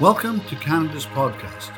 Welcome to Canada's podcast.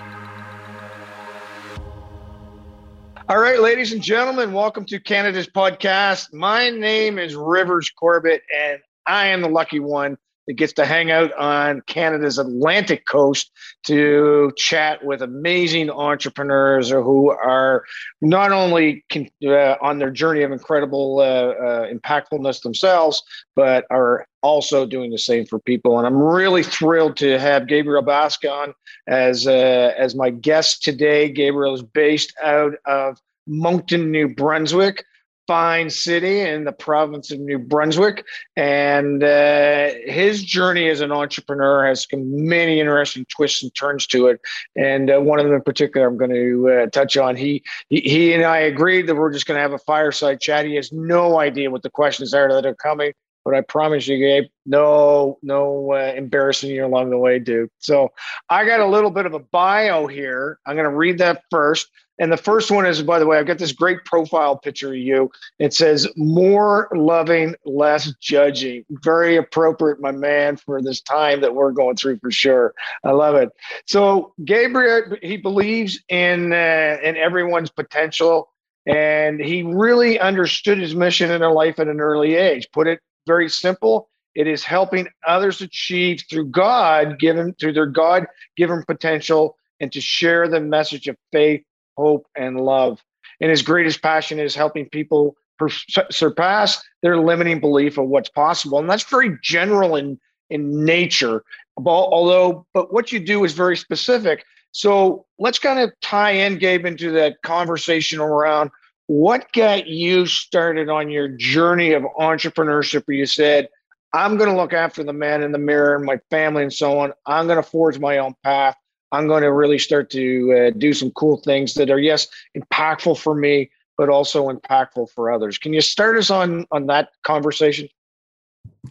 All right, ladies and gentlemen, welcome to Canada's podcast. My name is Rivers Corbett, and I am the lucky one that gets to hang out on Canada's Atlantic coast to chat with amazing entrepreneurs who are not only uh, on their journey of incredible uh, uh, impactfulness themselves, but are also doing the same for people. And I'm really thrilled to have Gabriel Basque on as uh, as my guest today. Gabriel is based out of Moncton, New Brunswick fine city in the province of New Brunswick. And uh, his journey as an entrepreneur has many interesting twists and turns to it. And uh, one of them in particular, I'm going to uh, touch on. He, he, he and I agreed that we're just going to have a fireside chat. He has no idea what the questions are that are coming. But I promise you, Gabe, no, no uh, embarrassing you along the way, dude. So I got a little bit of a bio here. I'm going to read that first. And the first one is, by the way, I've got this great profile picture of you. It says, more loving, less judging. Very appropriate, my man, for this time that we're going through for sure. I love it. So, Gabriel, he believes in, uh, in everyone's potential. And he really understood his mission in life at an early age. Put it very simple. It is helping others achieve through God given, through their God given potential, and to share the message of faith hope, and love. And his greatest passion is helping people per- surpass their limiting belief of what's possible. And that's very general in, in nature, although, but what you do is very specific. So let's kind of tie in, Gabe, into that conversation around what got you started on your journey of entrepreneurship where you said, I'm going to look after the man in the mirror and my family and so on. I'm going to forge my own path. I'm going to really start to uh, do some cool things that are yes impactful for me, but also impactful for others. Can you start us on on that conversation?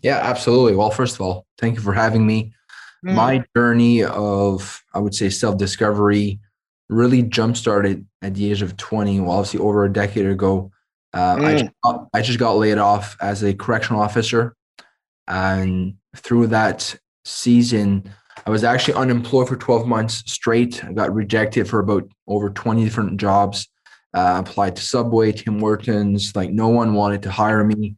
Yeah, absolutely. Well, first of all, thank you for having me. Mm. My journey of I would say self discovery really jump started at the age of 20. Well, obviously over a decade ago. Uh, mm. I, just got, I just got laid off as a correctional officer, and through that season I was actually unemployed for 12 months straight. I got rejected for about over 20 different jobs. Uh, applied to Subway, Tim Hortons. Like no one wanted to hire me.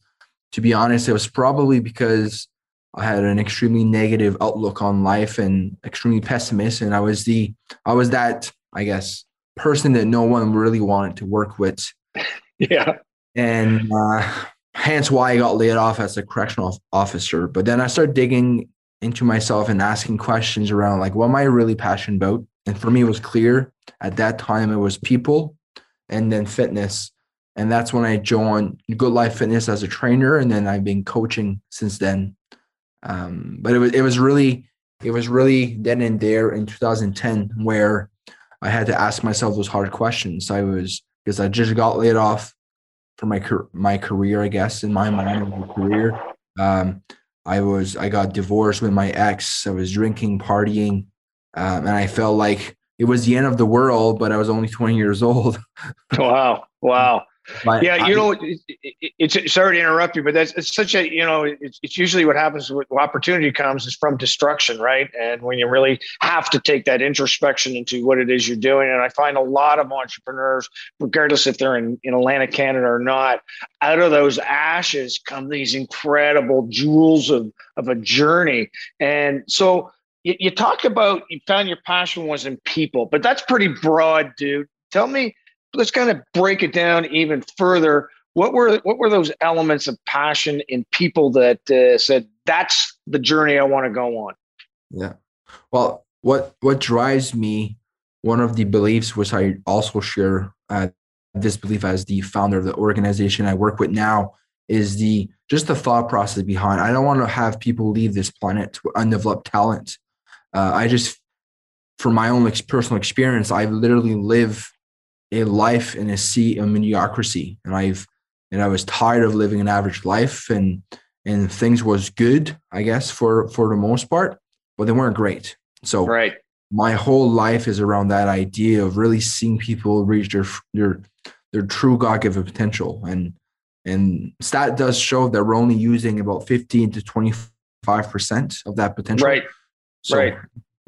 To be honest, it was probably because I had an extremely negative outlook on life and extremely pessimist. And I was the, I was that, I guess, person that no one really wanted to work with. Yeah. And uh, hence why I got laid off as a correctional officer. But then I started digging into myself and asking questions around like what am I really passionate about? And for me, it was clear at that time it was people and then fitness. And that's when I joined Good Life Fitness as a trainer, and then I've been coaching since then. Um, but it was it was really it was really then and there in 2010 where I had to ask myself those hard questions. I was because I just got laid off for my my career, I guess, in my mind, career. Um, I was I got divorced with my ex. I was drinking, partying, um, and I felt like it was the end of the world. But I was only 20 years old. wow! Wow! But yeah, you know, it, it, it's sorry to interrupt you, but that's it's such a you know, it's, it's usually what happens when opportunity comes is from destruction, right? And when you really have to take that introspection into what it is you're doing, and I find a lot of entrepreneurs, regardless if they're in, in Atlantic Canada or not, out of those ashes come these incredible jewels of of a journey, and so. You, you talked about you found your passion was in people, but that's pretty broad, dude. Tell me, let's kind of break it down even further. What were what were those elements of passion in people that uh, said that's the journey I want to go on? Yeah. Well, what what drives me, one of the beliefs which I also share uh, this belief as the founder of the organization I work with now is the just the thought process behind. I don't want to have people leave this planet with undeveloped talent. Uh, I just, from my own personal experience, I literally live a life in a sea of mediocrity. And i've and i was tired of living an average life and and things was good i guess for for the most part but they weren't great. So right. my whole life is around that idea of really seeing people reach their their their true god-given potential. And and stat does show that we're only using about 15 to 25 percent of that potential. Right. So right.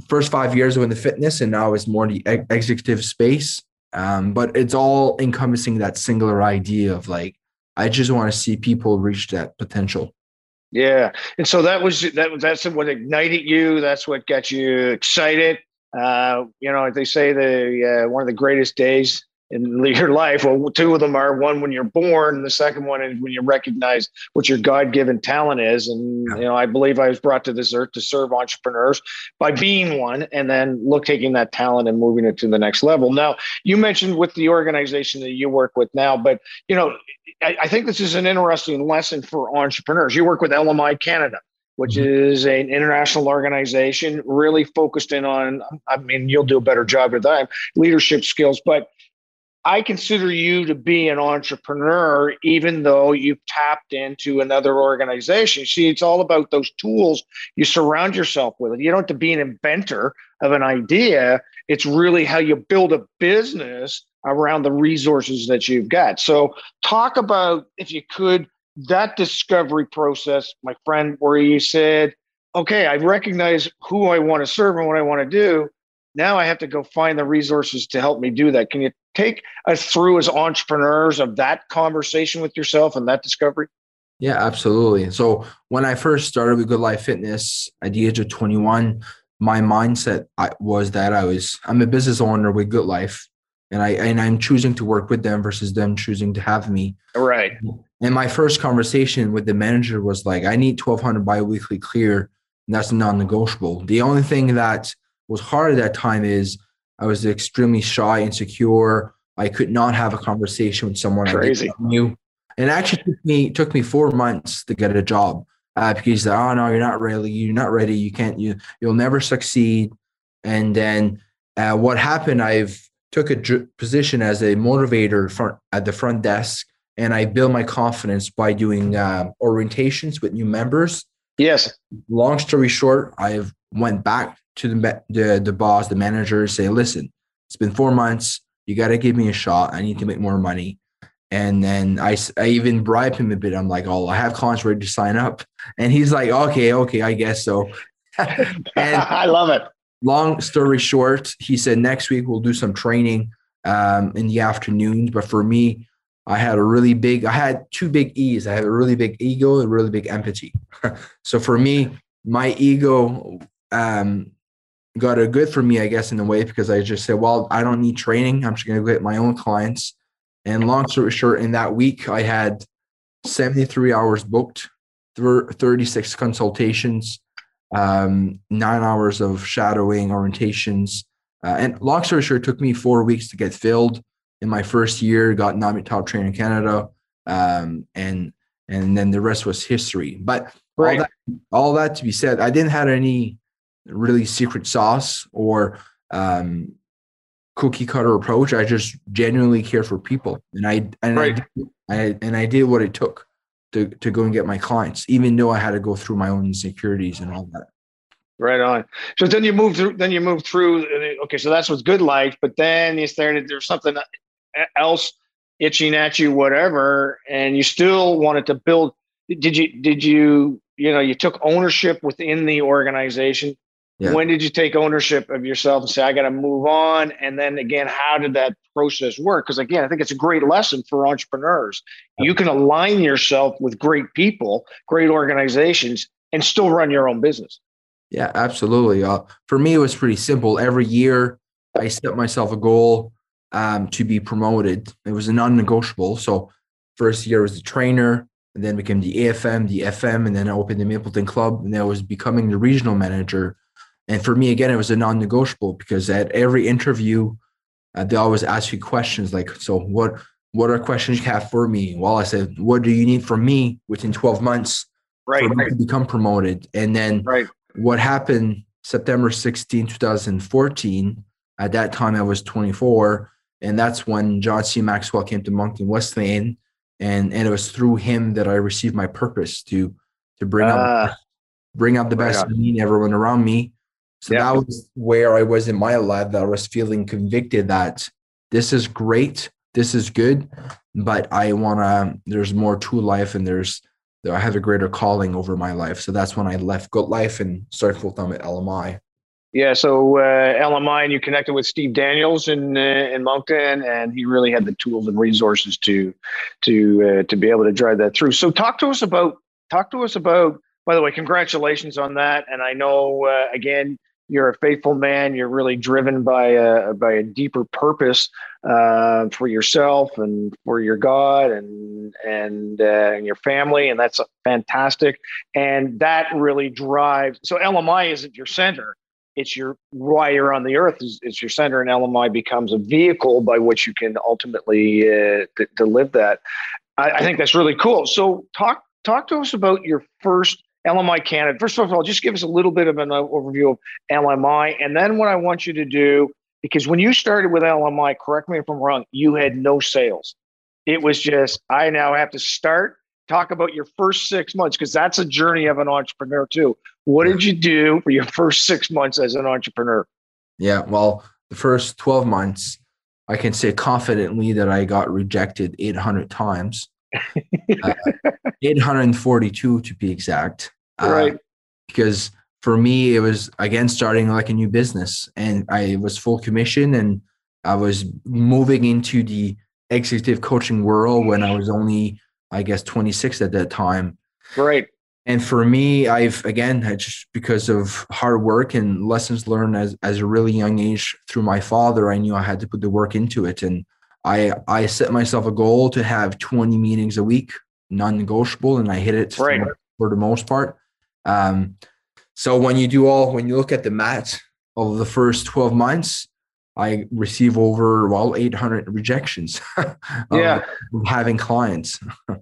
first five years in the fitness, and now it's more the executive space. Um, but it's all encompassing that singular idea of like, I just want to see people reach that potential. Yeah, and so that was that. Was that's what ignited you. That's what got you excited. Uh, you know, they say the uh, one of the greatest days in your life. Well, two of them are one when you're born, and the second one is when you recognize what your God-given talent is. And you know, I believe I was brought to this earth to serve entrepreneurs by being one, and then look taking that talent and moving it to the next level. Now, you mentioned with the organization that you work with now, but you know, I, I think this is an interesting lesson for entrepreneurs. You work with LMI Canada which mm-hmm. is an international organization really focused in on i mean you'll do a better job with that leadership skills but I consider you to be an entrepreneur, even though you've tapped into another organization. See, it's all about those tools you surround yourself with. You don't have to be an inventor of an idea. It's really how you build a business around the resources that you've got. So, talk about, if you could, that discovery process, my friend, where you said, okay, I recognize who I want to serve and what I want to do. Now I have to go find the resources to help me do that. Can you take us through as entrepreneurs of that conversation with yourself and that discovery? Yeah, absolutely. So when I first started with Good Life Fitness at the age of 21, my mindset was that I was I'm a business owner with Good Life, and I and I'm choosing to work with them versus them choosing to have me. Right. And my first conversation with the manager was like, I need 1,200 biweekly clear, and that's non-negotiable. The only thing that was hard at that time is I was extremely shy, insecure. I could not have a conversation with someone Crazy. I knew. And it actually took me took me four months to get a job uh, because he said, "Oh no, you're not ready. You're not ready. You can't. You you'll never succeed." And then uh, what happened? I've took a j- position as a motivator front at the front desk, and I built my confidence by doing uh, orientations with new members. Yes. Long story short, I've went back to the, the, the boss, the manager, say, listen, it's been four months. You got to give me a shot. I need to make more money. And then I, I even bribe him a bit. I'm like, oh, I have clients ready to sign up. And he's like, okay, okay, I guess so. and I love it. Long story short, he said next week we'll do some training um, in the afternoons. But for me, I had a really big, I had two big E's. I had a really big ego and really big empathy. so for me, my ego um, got a good for me, I guess, in a way, because I just said, well, I don't need training. I'm just going to get my own clients. And long story short, in that week, I had 73 hours booked, 36 consultations, um, nine hours of shadowing, orientations. Uh, and long story short, it took me four weeks to get filled. In my first year, got nominated top trainer in Canada, um, and and then the rest was history. But right. all that, all that to be said, I didn't have any really secret sauce or um, cookie cutter approach. I just genuinely care for people, and I and right. I, I and I did what it took to to go and get my clients, even though I had to go through my own insecurities and all that. Right on. So then you move through. Then you move through. Okay, so that's what's good life. But then you started. There's something else itching at you, whatever, and you still wanted to build. Did you? Did you? You know, you took ownership within the organization yeah. When did you take ownership of yourself and say, I got to move on? And then again, how did that process work? Because again, I think it's a great lesson for entrepreneurs. You can align yourself with great people, great organizations, and still run your own business. Yeah, absolutely. Uh, for me, it was pretty simple. Every year, I set myself a goal um, to be promoted. It was a non-negotiable. So, first year was the trainer, and then became the AFM, the FM, and then I opened the Mapleton Club, and then I was becoming the regional manager and for me, again, it was a non-negotiable because at every interview, uh, they always ask you questions like, "So what? What are questions you have for me?" Well, I said, "What do you need from me within 12 months right, for me right. to become promoted?" And then right. what happened September 16, 2014? At that time, I was 24, and that's when John C. Maxwell came to Moncton Wesleyan, and and it was through him that I received my purpose to to bring uh, up ah. bring out the best in me and everyone around me so yeah. that was where I was in my life that I was feeling convicted that this is great, this is good, but I want to, there's more to life and there's, I have a greater calling over my life. So that's when I left Good Life and started full time at LMI. Yeah, so uh, LMI, and you connected with Steve Daniels in uh, in Moncton, and he really had the tools and resources to to uh, to be able to drive that through. So, talk to us about talk to us about. By the way, congratulations on that, and I know uh, again you're a faithful man. You're really driven by a by a deeper purpose uh, for yourself and for your God and and uh, and your family, and that's fantastic. And that really drives. So LMI isn't your center; it's your why you're on the earth is, is your center, and LMI becomes a vehicle by which you can ultimately uh, to, to live that. I, I think that's really cool. So talk talk to us about your first LMI Canada. First of all, just give us a little bit of an overview of LMI. And then what I want you to do, because when you started with LMI, correct me if I'm wrong, you had no sales. It was just, I now have to start, talk about your first six months, because that's a journey of an entrepreneur too. What did you do for your first six months as an entrepreneur? Yeah, well, the first 12 months, I can say confidently that I got rejected 800 times. uh, 842 to be exact. Uh, right. because for me, it was again starting like a new business, and I was full commission, and I was moving into the executive coaching world when I was only, I guess, 26 at that time. Right. And for me, I've again just because of hard work and lessons learned as as a really young age through my father, I knew I had to put the work into it, and I I set myself a goal to have 20 meetings a week, non-negotiable, and I hit it right. for, for the most part. Um, so when you do all, when you look at the mat of the first 12 months, I receive over well 800 rejections. yeah, having clients. and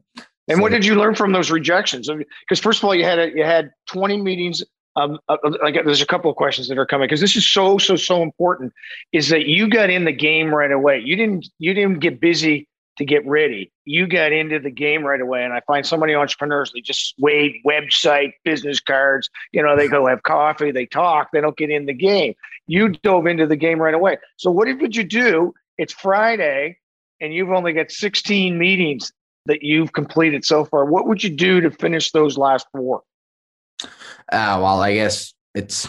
so, what did you learn from those rejections? Because first of all, you had a, you had 20 meetings. Um, uh, uh there's a couple of questions that are coming because this is so so so important. Is that you got in the game right away? You didn't you didn't get busy to get ready. You got into the game right away. And I find so many entrepreneurs, they just wait website, business cards, you know, they go have coffee, they talk, they don't get in the game. You dove into the game right away. So what did you do? It's Friday and you've only got 16 meetings that you've completed so far. What would you do to finish those last four? Uh, well, I guess it's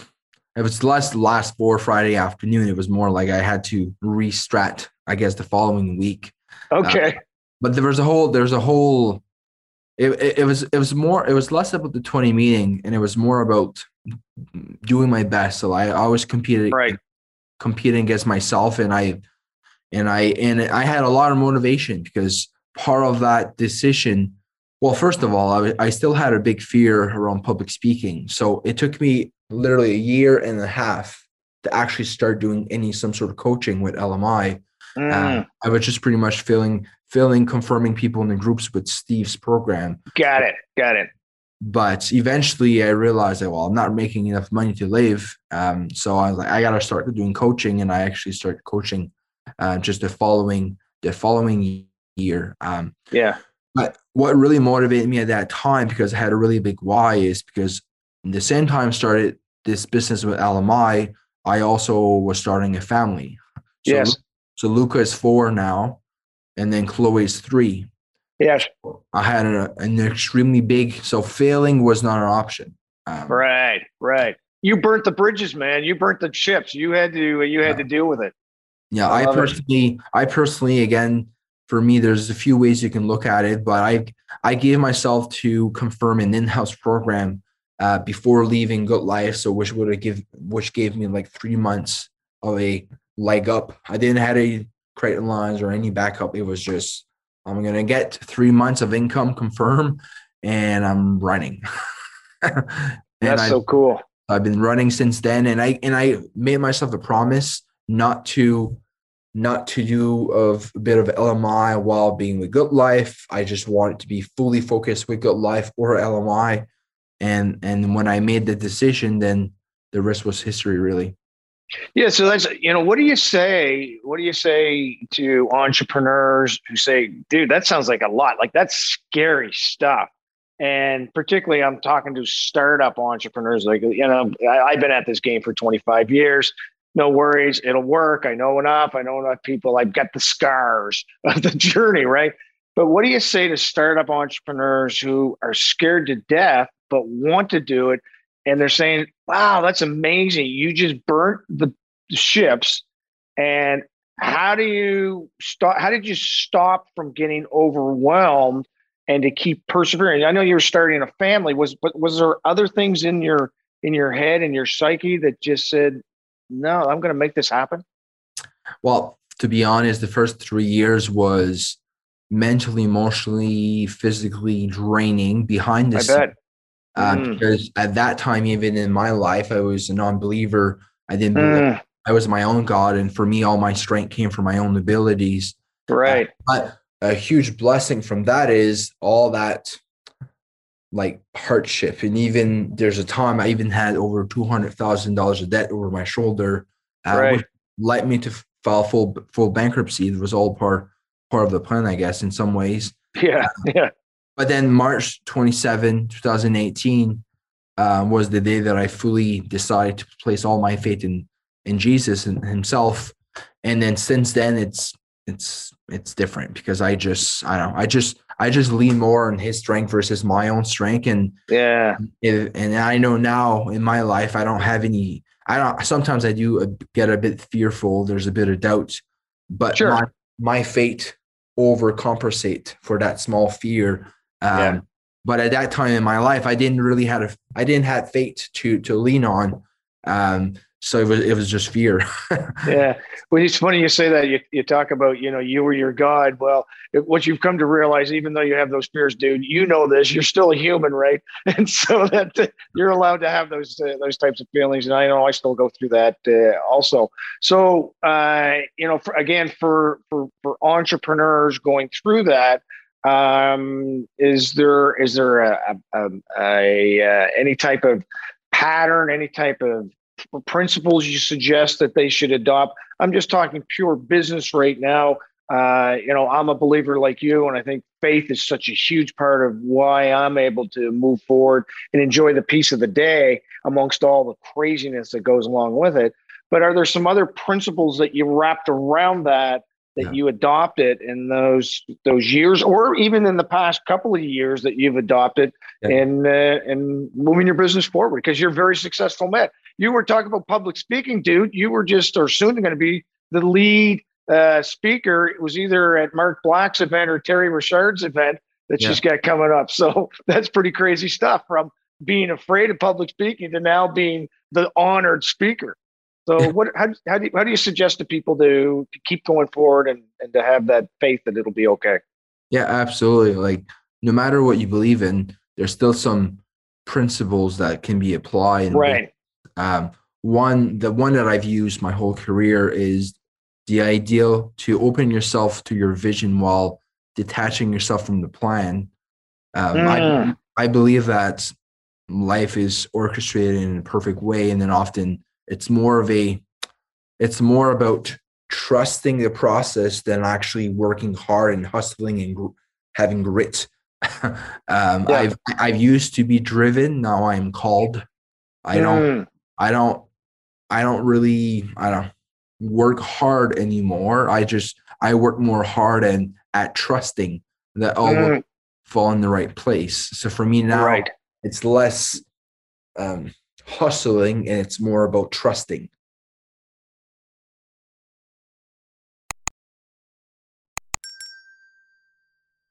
it was less last four Friday afternoon. It was more like I had to restrat, I guess, the following week. Okay. Uh, but there was a whole there's a whole it, it, it, was it was more it was less about the 20 meeting and it was more about doing my best. So i always competed right. competing against myself and i and i and i had a lot of motivation because part of that decision well first of all I, I still had a big fear around public speaking. So it took me literally a year and a half to actually start doing any some sort of coaching with lmi Mm. Uh, I was just pretty much filling, filling, confirming people in the groups with Steve's program. Got it. Got it. But eventually, I realized that well, I'm not making enough money to live. Um, so I was like, I gotta start doing coaching, and I actually started coaching uh, just the following the following year. Um, yeah. But what really motivated me at that time, because I had a really big why, is because in the same time I started this business with LMI, I also was starting a family. So yes. So Luca is four now, and then Chloe is three. Yes. I had a, an extremely big, so failing was not an option. Um, right, right. You burnt the bridges, man. You burnt the chips. You had to. You had yeah. to deal with it. Yeah, I, I personally, it. I personally, again, for me, there's a few ways you can look at it, but I, I gave myself to confirm an in-house program uh, before leaving Good Life, so which would have give, which gave me like three months of a leg up. I didn't have any credit lines or any backup. It was just I'm gonna get three months of income confirmed, and I'm running. That's I, so cool. I've been running since then, and I and I made myself a promise not to not to do of a bit of LMI while being with Good Life. I just wanted to be fully focused with Good Life or LMI. And and when I made the decision, then the rest was history really. Yeah, so that's you know, what do you say? What do you say to entrepreneurs who say, "Dude, that sounds like a lot. Like that's scary stuff." And particularly, I'm talking to startup entrepreneurs. Like, you know, I, have been at this game for 25 years. No worries, it'll work. I know enough. I know enough people. I've got the scars of the journey, right? But what do you say to startup entrepreneurs who are scared to death but want to do it and they're saying, "Wow, that's amazing! You just burnt the ships." And how do you stop? How did you stop from getting overwhelmed and to keep persevering? I know you were starting a family. Was but was there other things in your in your head and your psyche that just said, "No, I'm going to make this happen"? Well, to be honest, the first three years was mentally, emotionally, physically draining behind the bet. Uh, mm. Because at that time, even in my life, I was a non-believer. I didn't believe mm. I was my own God, and for me, all my strength came from my own abilities. Right. Uh, but a huge blessing from that is all that like hardship, and even there's a time I even had over two hundred thousand dollars of debt over my shoulder, uh, right. which led me to file full full bankruptcy. It was all part part of the plan, I guess, in some ways. Yeah, yeah. But then March 27, 2018 uh, was the day that I fully decided to place all my faith in in Jesus and himself. And then since then it's it's it's different because I just I don't know, I just I just lean more on his strength versus my own strength. And yeah, if, and I know now in my life I don't have any I don't sometimes I do get a bit fearful. There's a bit of doubt, but sure. my, my fate overcompensate for that small fear um, yeah. But at that time in my life, I didn't really have a, I didn't have fate to to lean on. Um, so it was it was just fear. yeah, well, it's funny you say that. You you talk about you know you were your God. Well, it, what you've come to realize, even though you have those fears, dude, you know this. You're still a human, right? And so that uh, you're allowed to have those uh, those types of feelings. And I know I still go through that uh, also. So uh, you know, for, again, for for for entrepreneurs going through that, um, is there is there a, a, a, a uh, any type of pattern, any type of principles you suggest that they should adopt? I'm just talking pure business right now. Uh, you know, I'm a believer like you, and I think faith is such a huge part of why I'm able to move forward and enjoy the peace of the day amongst all the craziness that goes along with it. But are there some other principles that you wrapped around that that yeah. you adopted in those those years, or even in the past couple of years that you've adopted yeah. in uh, in moving your business forward? Because you're very successful man. You were talking about public speaking, dude. You were just or soon going to be the lead uh, speaker. It was either at Mark Black's event or Terry Richard's event that yeah. she's got coming up. So that's pretty crazy stuff. From being afraid of public speaking to now being the honored speaker. So what how, how do you, how do you suggest to people to, to keep going forward and, and to have that faith that it'll be okay? Yeah, absolutely. Like no matter what you believe in, there's still some principles that can be applied. Right. Um, one the one that I've used my whole career is the ideal to open yourself to your vision while detaching yourself from the plan. Um, mm. I, I believe that life is orchestrated in a perfect way, and then often it's more of a it's more about trusting the process than actually working hard and hustling and gr- having grit um, yeah. i've i've used to be driven now i'm called i don't mm. i don't i don't really i don't work hard anymore i just i work more hard and at trusting that all mm. will fall in the right place so for me now right. it's less um hustling and it's more about trusting.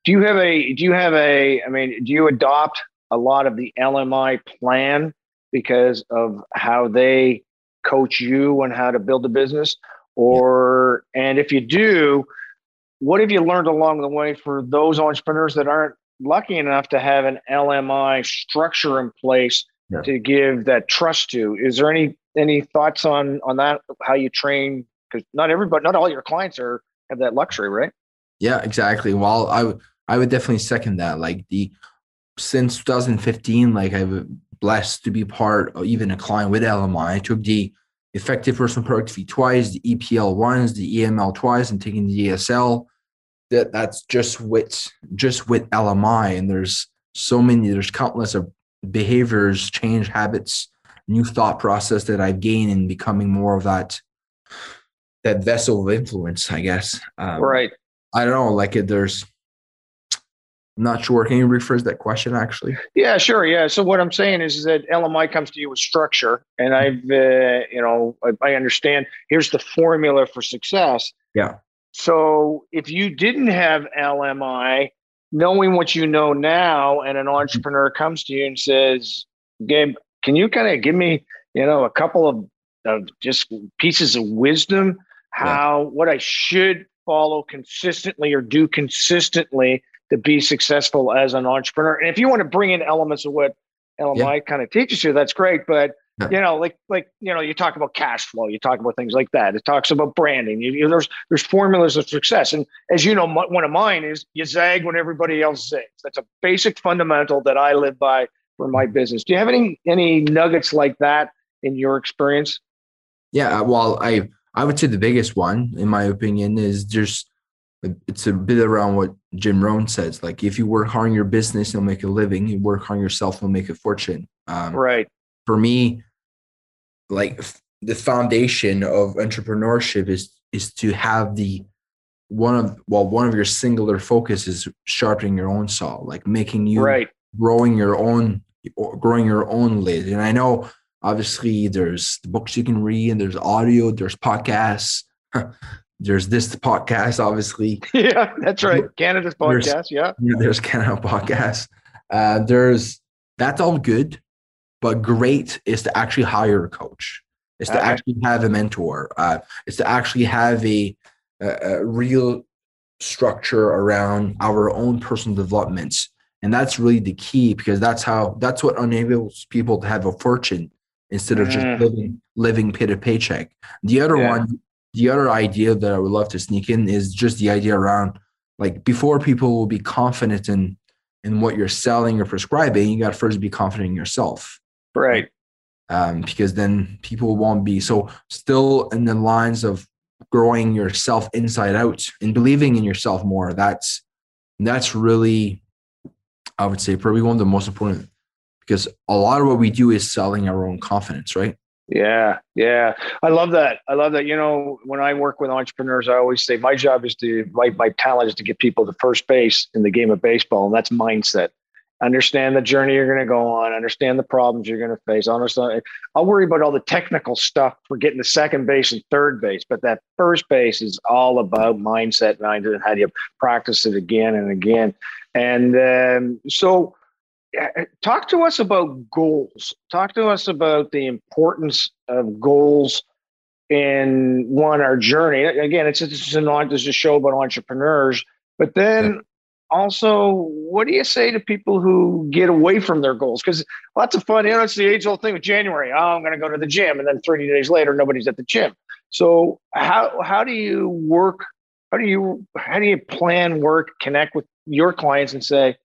Do you have a do you have a I mean do you adopt a lot of the LMI plan because of how they coach you on how to build a business or yeah. and if you do what have you learned along the way for those entrepreneurs that aren't lucky enough to have an LMI structure in place yeah. to give that trust to. Is there any any thoughts on on that? How you train? Because not everybody, not all your clients are have that luxury, right? Yeah, exactly. Well, I would I would definitely second that. Like the since 2015, like I've blessed to be part of even a client with LMI. I took the effective personal productivity twice, the EPL once, the EML twice, and taking the ESL. That that's just with just with LMI, and there's so many. There's countless of behaviors, change habits, new thought process that I've gained in becoming more of that that vessel of influence, I guess. Um, right. I don't know. Like it, there's I'm not sure. Can you rephrase that question actually? Yeah, sure. Yeah. So what I'm saying is, that LMI comes to you with structure, and I've, uh, you know, I, I understand. Here's the formula for success. Yeah. So if you didn't have LMI, knowing what you know now, and an mm-hmm. entrepreneur comes to you and says, "Gabe, can you kind of give me, you know, a couple of, of just pieces of wisdom how yeah. what I should follow consistently or do consistently to be successful as an entrepreneur. And if you want to bring in elements of what LMI yeah. kind of teaches you, that's great. But. You know, like like you know, you talk about cash flow, you talk about things like that. It talks about branding. You, you, there's there's formulas of success, and as you know, one of mine is you zag when everybody else zags. That's a basic fundamental that I live by for my business. Do you have any any nuggets like that in your experience? Yeah, well, I I would say the biggest one, in my opinion, is just it's a bit around what Jim Rohn says. Like if you work hard in your business, you'll make a living. You work hard yourself, you'll make a fortune. Um, right. For me, like the foundation of entrepreneurship is is to have the one of well one of your singular focus is sharpening your own saw, like making you right growing your own growing your own lid. And I know obviously there's the books you can read and there's audio, there's podcasts. there's this podcast, obviously. Yeah, that's right. Canada's podcast. There's, yeah. There's Canada podcast. Uh, there's that's all good, but great is to actually hire a coach. Is to okay. actually have a mentor. Uh, is to actually have a, a, a real structure around our own personal developments. And that's really the key because that's how that's what enables people to have a fortune instead of just mm. living living pay to paycheck. The other yeah. one the other idea that I would love to sneak in is just the idea around like before people will be confident in in what you're selling or prescribing, you got to first be confident in yourself. Right. Um, because then people won't be so still in the lines of growing yourself inside out and believing in yourself more. That's that's really, I would say, probably one of the most important because a lot of what we do is selling our own confidence, right? Yeah, yeah. I love that. I love that. You know, when I work with entrepreneurs, I always say my job is to my my talent is to get people to first base in the game of baseball, and that's mindset. Understand the journey you're going to go on. Understand the problems you're going to face. Understand. I'll worry about all the technical stuff for getting to second base and third base, but that first base is all about mindset, mindset. and How do you practice it again and again? And um, so talk to us about goals. Talk to us about the importance of goals in one our journey. Again, it's just an this is a show about entrepreneurs, but then. Also, what do you say to people who get away from their goals? Because lots of fun. You know, it's the age old thing with January. Oh, I'm going to go to the gym, and then 30 days later, nobody's at the gym. So how how do you work? How do you how do you plan work? Connect with your clients and say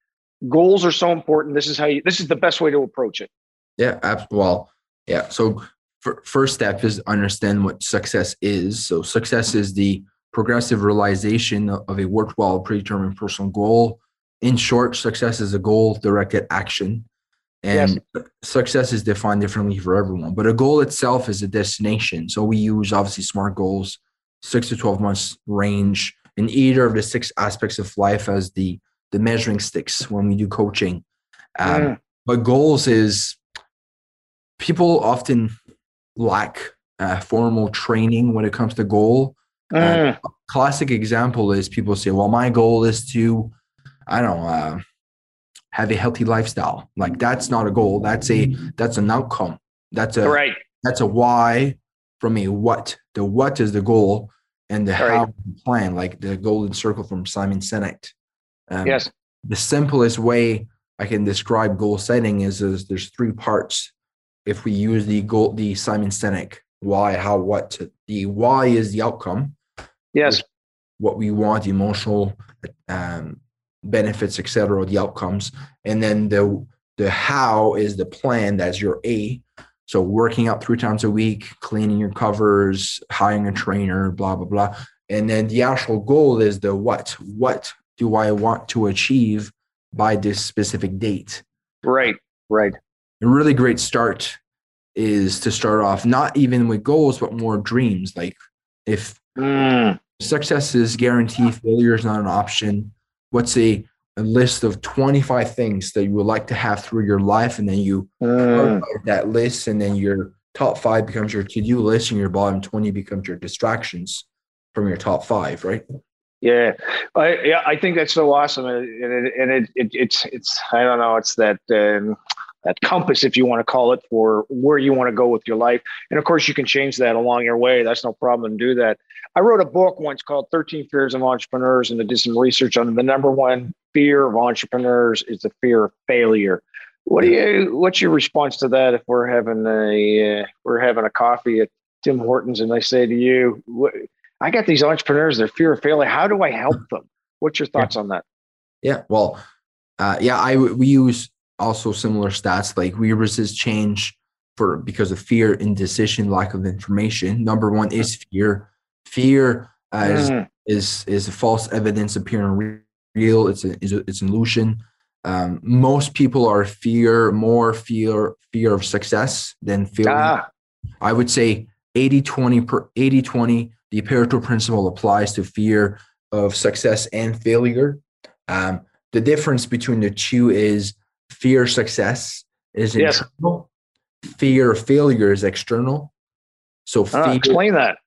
goals are so important. This is how you, this is the best way to approach it. Yeah. Well, yeah. So first step is understand what success is. So success is the progressive realization of a worthwhile predetermined personal goal. In short, success is a goal directed action. And yes. success is defined differently for everyone, but a goal itself is a destination. So we use obviously SMART goals, six to 12 months range in either of the six aspects of life as the the measuring sticks when we do coaching. Um, yeah. But goals is people often lack uh, formal training when it comes to goal. Uh, classic example is people say, "Well, my goal is to, I don't know, uh, have a healthy lifestyle." Like that's not a goal. That's a that's an outcome. That's a right. That's a why from a what. The what is the goal, and the right. how plan. Like the golden circle from Simon Sinek. Um, yes. The simplest way I can describe goal setting is, is there's three parts. If we use the goal, the Simon Sinek, why, how, what. The why is the outcome. Yes. What we want, emotional um, benefits, etc. The outcomes, and then the the how is the plan. That's your A. So working out three times a week, cleaning your covers, hiring a trainer, blah blah blah. And then the actual goal is the what. What do I want to achieve by this specific date? Right, right. A really great start is to start off not even with goals, but more dreams. Like if mm. success is guaranteed, failure is not an option. What's a a list of 25 things that you would like to have through your life, and then you Mm, that list, and then your top five becomes your to-do list, and your bottom 20 becomes your distractions from your top five, right? yeah, I yeah, I think that's so awesome, and it, and it, it it's it's I don't know, it's that um, that compass, if you want to call it, for where you want to go with your life, and of course you can change that along your way. That's no problem to do that. I wrote a book once called 13 Fears of Entrepreneurs, and I did some research on the number one fear of entrepreneurs is the fear of failure. What do you? What's your response to that? If we're having a uh, we're having a coffee at Tim Hortons, and I say to you, I got these entrepreneurs, their fear of failure. How do I help them? What's your thoughts on that? Yeah. Well, uh, yeah, I we use also similar stats like we resist change for because of fear, indecision, lack of information. Number one is fear. Fear uh, is, Mm, is is false evidence appearing real. It's a, it's, a, it's an illusion. Um, most people are fear more fear fear of success than failure. ah, I would say 80 20 per 80 20 the Pareto principle applies to fear of success and failure. Um, the difference between the two is fear of success is Yes. internal, fear of failure is external. So ah, fear, explain that.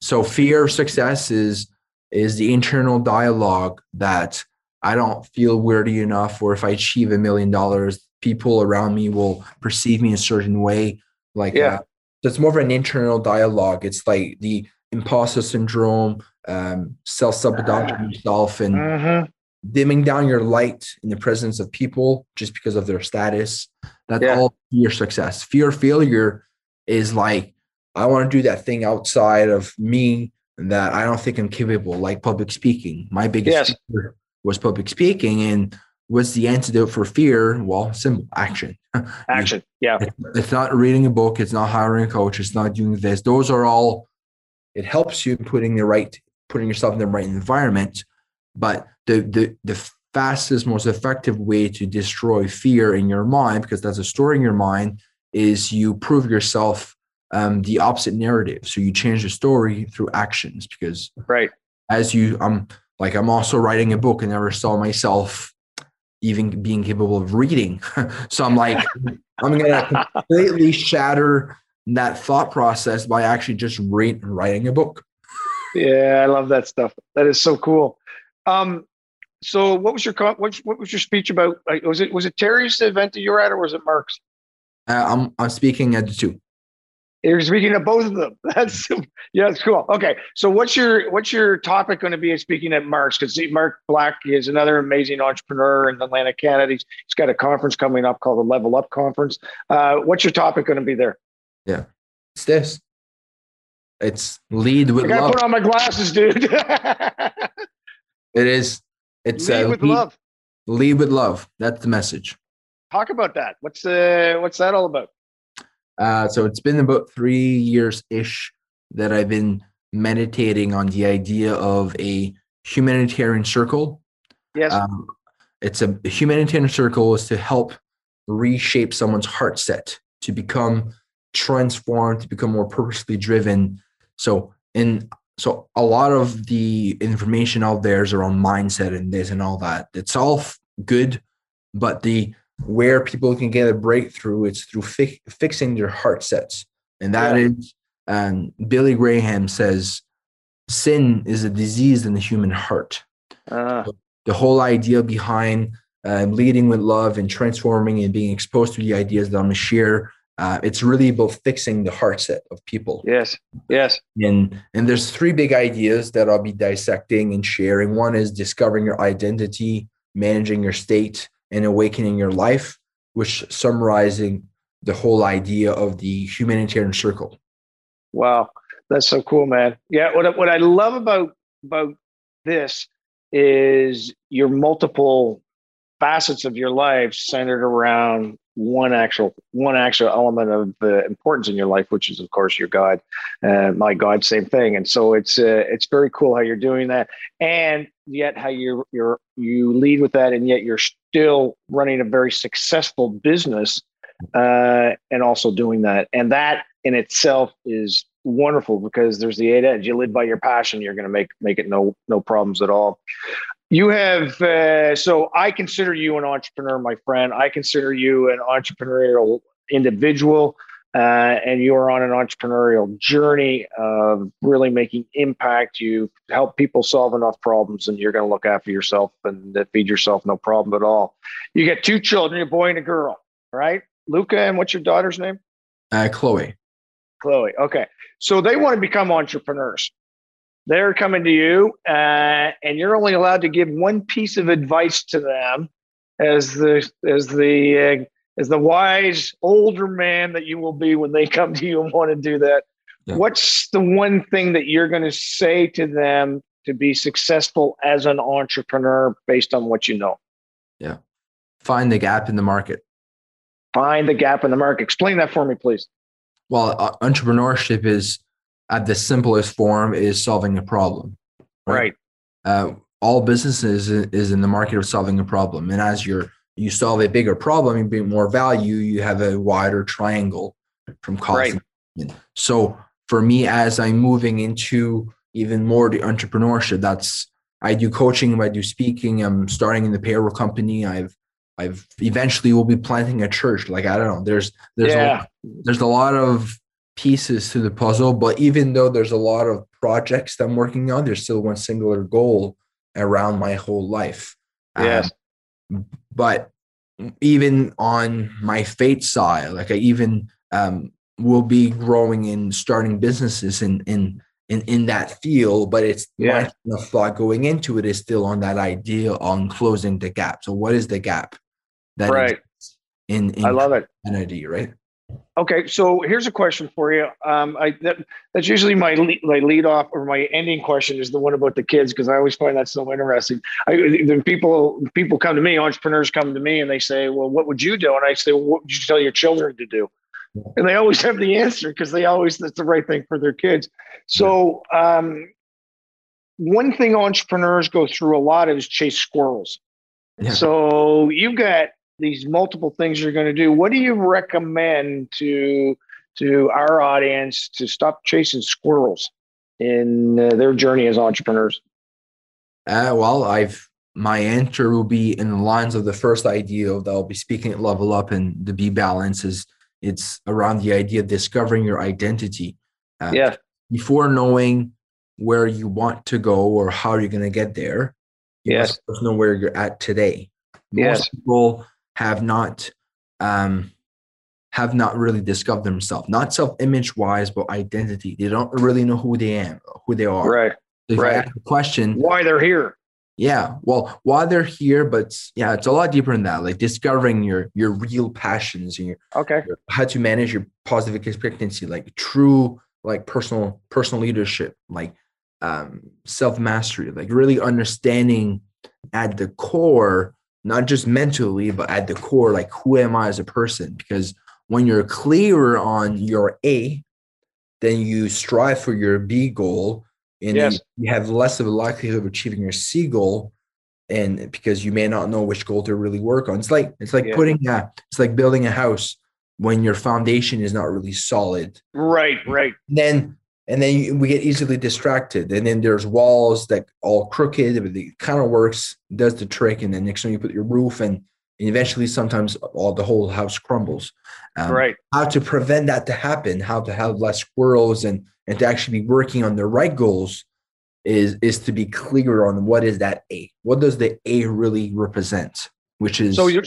so fear of success is is the internal dialogue that I don't feel worthy enough, or if I achieve a million dollars, people around me will perceive me a certain way. Like, Yeah. uh, so it's more of an internal dialogue. It's like the imposter syndrome, um, self sabotaging yourself, and Mhm. Dimming down your light in the presence of people just because of their status. That's Yeah. all fear success. Fear failure is like, I want to do that thing outside of me that I don't think I'm capable, like public speaking. My biggest Yes. fear was public speaking. And what's the antidote for fear? Well, simple action. Action. Yeah. It's not reading a book, it's not hiring a coach, it's not doing this. Those are all, it helps you putting the right, putting yourself in the right environment. But the the the fastest, most effective way to destroy fear in your mind, because that's a story in your mind, is you prove yourself um, the opposite narrative. So you change the story through actions. Because Right. as you, I'm like I'm also writing a book, and never saw myself even being capable of reading. so I'm like, I'm gonna completely shatter that thought process by actually just read, writing a book. Yeah, I love that stuff. That is so cool. Um, so what was your what, what was your speech about? Like, was it was it Terry's event that you were at, or was it Mark's? Uh, I'm I'm speaking at the two. You're speaking at both of them. That's yeah, it's cool. Okay, so what's your what's your topic going to be? Speaking at Mark's, because Mark Black is another amazing entrepreneur in Atlantic Canada. He's, he's got a conference coming up called the Level Up Conference. Uh, what's your topic going to be there? Yeah, it's this. It's lead with I gotta love. put on my glasses, dude. It is. It's Lead uh, with lead, love. lead with love. That's the message. Talk about that. What's uh, what's that all about? Uh, so it's been about three years ish that I've been meditating on the idea of a humanitarian circle. Yes. Um, it's a, humanitarian circle is to help reshape someone's heart set to become transformed, to become more purposely driven. So in so a lot of the information out there is around mindset and this and all that. It's all good, but the where people can get a breakthrough it's through fi- fixing their heart sets, and that Yeah. is. Um, Billy Graham says, sin is a disease in the human heart Uh, the whole idea behind uh, leading with love and transforming and being exposed to the ideas that I'm going to share. Uh, it's really about fixing the heart set of people. yes. Yes. And and there's three big ideas that I'll be dissecting and sharing. One is discovering your identity, managing your state, and awakening your life, which summarizing the whole idea of the humanitarian circle. Wow, that's so cool, man. Yeah, what what I love about about this is your multiple facets of your life centered around one actual one actual element of the importance in your life, which is of course your God, uh, my God, same thing. And so it's uh, it's very cool how you're doing that, and yet how you're you're you lead with that, and yet you're still running a very successful business, uh, and also doing that, and that in itself is wonderful because there's the eight edge. You live by your passion, you're going to make make it no no problems at all. You have uh, so I consider you an entrepreneur, my friend. I consider you an entrepreneurial individual, uh, and you are on an entrepreneurial journey of really making impact. You help people solve enough problems, and you're going to look after yourself and feed yourself, no problem at all. You get two children, a boy and a girl, right? Luca, and what's your daughter's name? Uh, Chloe. Chloe. Okay, so they want to become entrepreneurs they're coming to you, uh, and you're only allowed to give one piece of advice to them as the as the uh, as the wise older man that you will be when they come to you and want to do that. Yeah. What's the one thing that you're going to say to them to be successful as an entrepreneur based on what you know? Yeah, find the gap in the market. Find the gap in the market. Explain that for me, please. Well, uh, entrepreneurship is at the simplest form is solving a problem. Right. right. Uh, all businesses is in the market of solving a problem, and as you're you solve a bigger problem, you bring more value. You have a wider triangle from cost. Right. So for me, as I'm moving into even more the entrepreneurship, that's I do coaching, I do speaking. I'm starting in the payroll company. I've I've eventually will be planting a church. Like I don't know. There's there's yeah. a, there's a lot of pieces to the puzzle. But even though there's a lot of projects that I'm working on, there's still one singular goal around my whole life. Yes. Um, but even on my fate side, like I even um, will be growing and starting businesses in in in, in that field, but it's yeah. my thought going into it is still on that idea on closing the gap. So what is the gap that right. in, in I love it. Identity, right? Okay, so here's a question for you. Um, I that, that's usually my lead, my lead off or my ending question is the one about the kids because I always find that so interesting. I, people people come to me, entrepreneurs come to me, and they say, "Well, what would you do?" And I say, well, "What would you tell your children to do?" And they always have the answer because they always that's the right thing for their kids. So um, one thing entrepreneurs go through a lot is chase squirrels. Yeah. So you've got these multiple things you're going to do what do you recommend to to our audience to stop chasing squirrels in uh, their journey as entrepreneurs uh, well i've my answer will be in the lines of the first idea that i'll be speaking at level up and the b balance is it's around the idea of discovering your identity uh, yeah before knowing where you want to go or how you're going to get there you yes. must know where you're at today most yes. people have not um, have not really discovered themselves, not self-image wise, but identity. They don't really know who they am, who they are. Right. So right. the question why they're here. Yeah. Well, why they're here, but yeah, it's a lot deeper than that. Like discovering your your real passions and your okay your, how to manage your positive expectancy, like true like personal personal leadership, like um self mastery, like really understanding at the core not just mentally, but at the core, like who am I as a person? Because when you're clearer on your A, then you strive for your B goal, and yes. you have less of a likelihood of achieving your C goal. And because you may not know which goal to really work on, it's like it's like yeah. putting a it's like building a house when your foundation is not really solid. Right, right. Then and then we get easily distracted. And then there's walls that all crooked but it kind of works does the trick. And then next time you put your roof and, and eventually sometimes all the whole house crumbles. Um, right. how to prevent that to happen how to have less squirrels and and to actually be working on the right goals is is to be clear on what is that a what does the a really represent which is so you're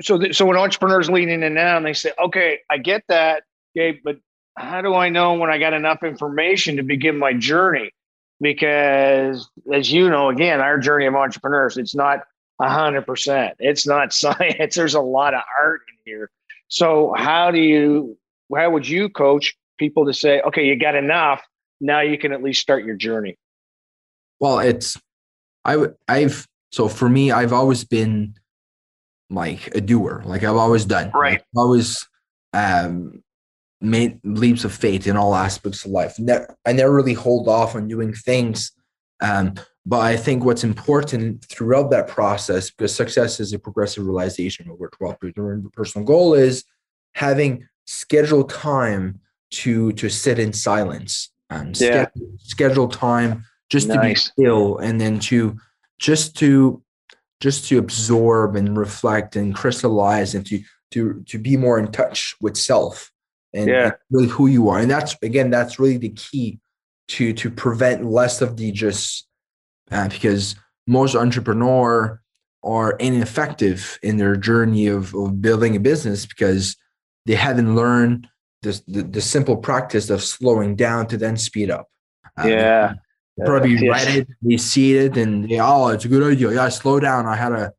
so the, so when entrepreneurs leaning in and now and they say okay i get that okay but how do I know when I got enough information to begin my journey? Because as you know, again, our journey of entrepreneurs, it's not a hundred percent. It's not science. There's a lot of art in here. So how do you, how would you coach people to say, okay, you got enough. Now you can at least start your journey. Well, it's, I, I've, so for me, I've always been like a doer. Like I've always done. Right. Always um made leaps of faith in all aspects of life. I never really hold off on doing things. Um, but I think what's important throughout that process, because success is a progressive realization of what 12 personal goal is having scheduled time to to sit in silence. Um, yeah. schedule, schedule time just nice. to be still and then to just to just to absorb and reflect and crystallize and to to to be more in touch with self and, Yeah. really who you are. And that's again, that's really the key to to prevent less of the just uh, because most entrepreneur are ineffective in their journey of, of building a business because they haven't learned this, the, the simple practice of slowing down to then speed up. Um, Yeah. probably Yes. read it, they see it, and they, oh, it's a good idea. Yeah, slow down. I had a,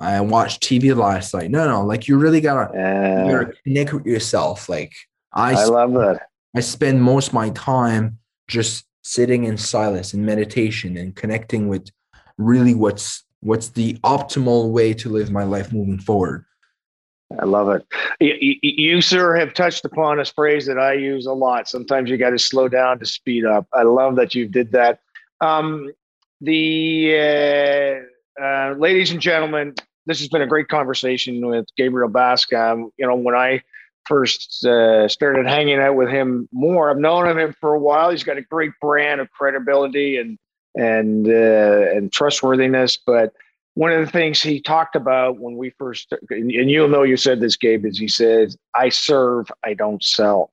I watched TV last night. No, no, like you really gotta, you gotta connect with yourself. Like I, I love that. I spend most of my time just sitting in silence and meditation and connecting with really what's what's the optimal way to live my life moving forward. I love it. You, you, sir, have touched upon a phrase that I use a lot. Sometimes you got to slow down to speed up. I love that you did that. Um, the uh, uh, ladies and gentlemen, this has been a great conversation with Gabriel Basque. Um, you know, when I first uh, started hanging out with him more, I've known him for a while. He's got a great brand of credibility and and uh, and trustworthiness, but one of the things he talked about when we first, and you'll know you said this, Gabe, is he said, I serve, I don't sell.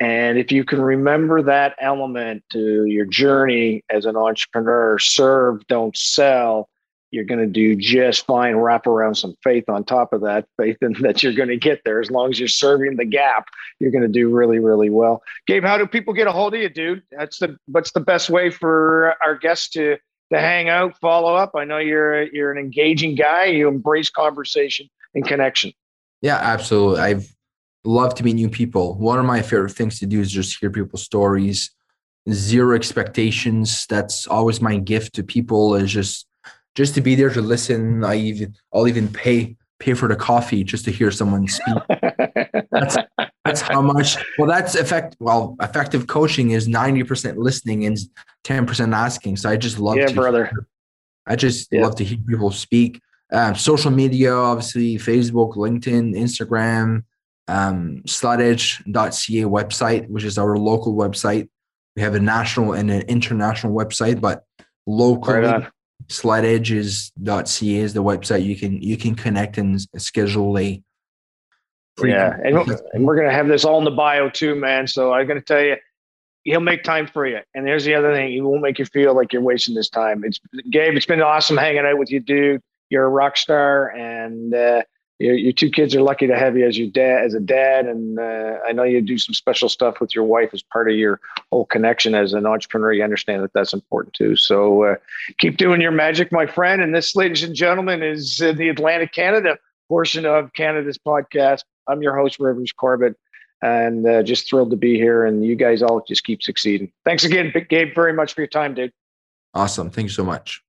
And if you can remember that element to your journey as an entrepreneur, serve, don't sell, you're going to do just fine. Wrap around some faith on top of that, faith in that you're going to get there. As long as you're serving the gap, you're going to do really, really well. Gabe, how do people get a hold of you, dude? That's the what's the best way for our guests to to hang out, follow up. I know you're you're an engaging guy. You embrace conversation and connection. Yeah, absolutely. I've to meet new people. One of my favorite things to do is just hear people's stories. Zero expectations. That's always my gift to people. Is just just to be there to listen. I even I'll even pay pay for the coffee just to hear someone speak. that's that's how much. Well, that's effect. Well, effective coaching is ninety percent listening and ten percent asking. So I just love. yeah, to brother. Hear, I just Yeah. love to hear people speak. Um, social media, obviously, Facebook, LinkedIn, Instagram, um, website, which is our local website. We have a national and an international website, but locally, Right on. is the website you can you can connect and schedule a Yeah, and, and we're gonna have this all in the bio too, man. So I'm gonna tell you, he'll make time for you. And there's the other thing: he won't make you feel like you're wasting this time. It's Gabe. It's been awesome hanging out with you, dude. You're a rock star, and uh, your, your two kids are lucky to have you as your dad, as a dad. And uh, I know you do some special stuff with your wife as part of your whole connection as an entrepreneur. You understand that that's important too. So uh, keep doing your magic, my friend. And this, ladies and gentlemen, is uh, the Atlantic Canada portion of Canada's podcast. I'm your host, Rivers Corbett, and uh, just thrilled to be here. And you guys all just keep succeeding. Thanks again, Gabe, very much for your time, dude. Awesome. Thank you so much.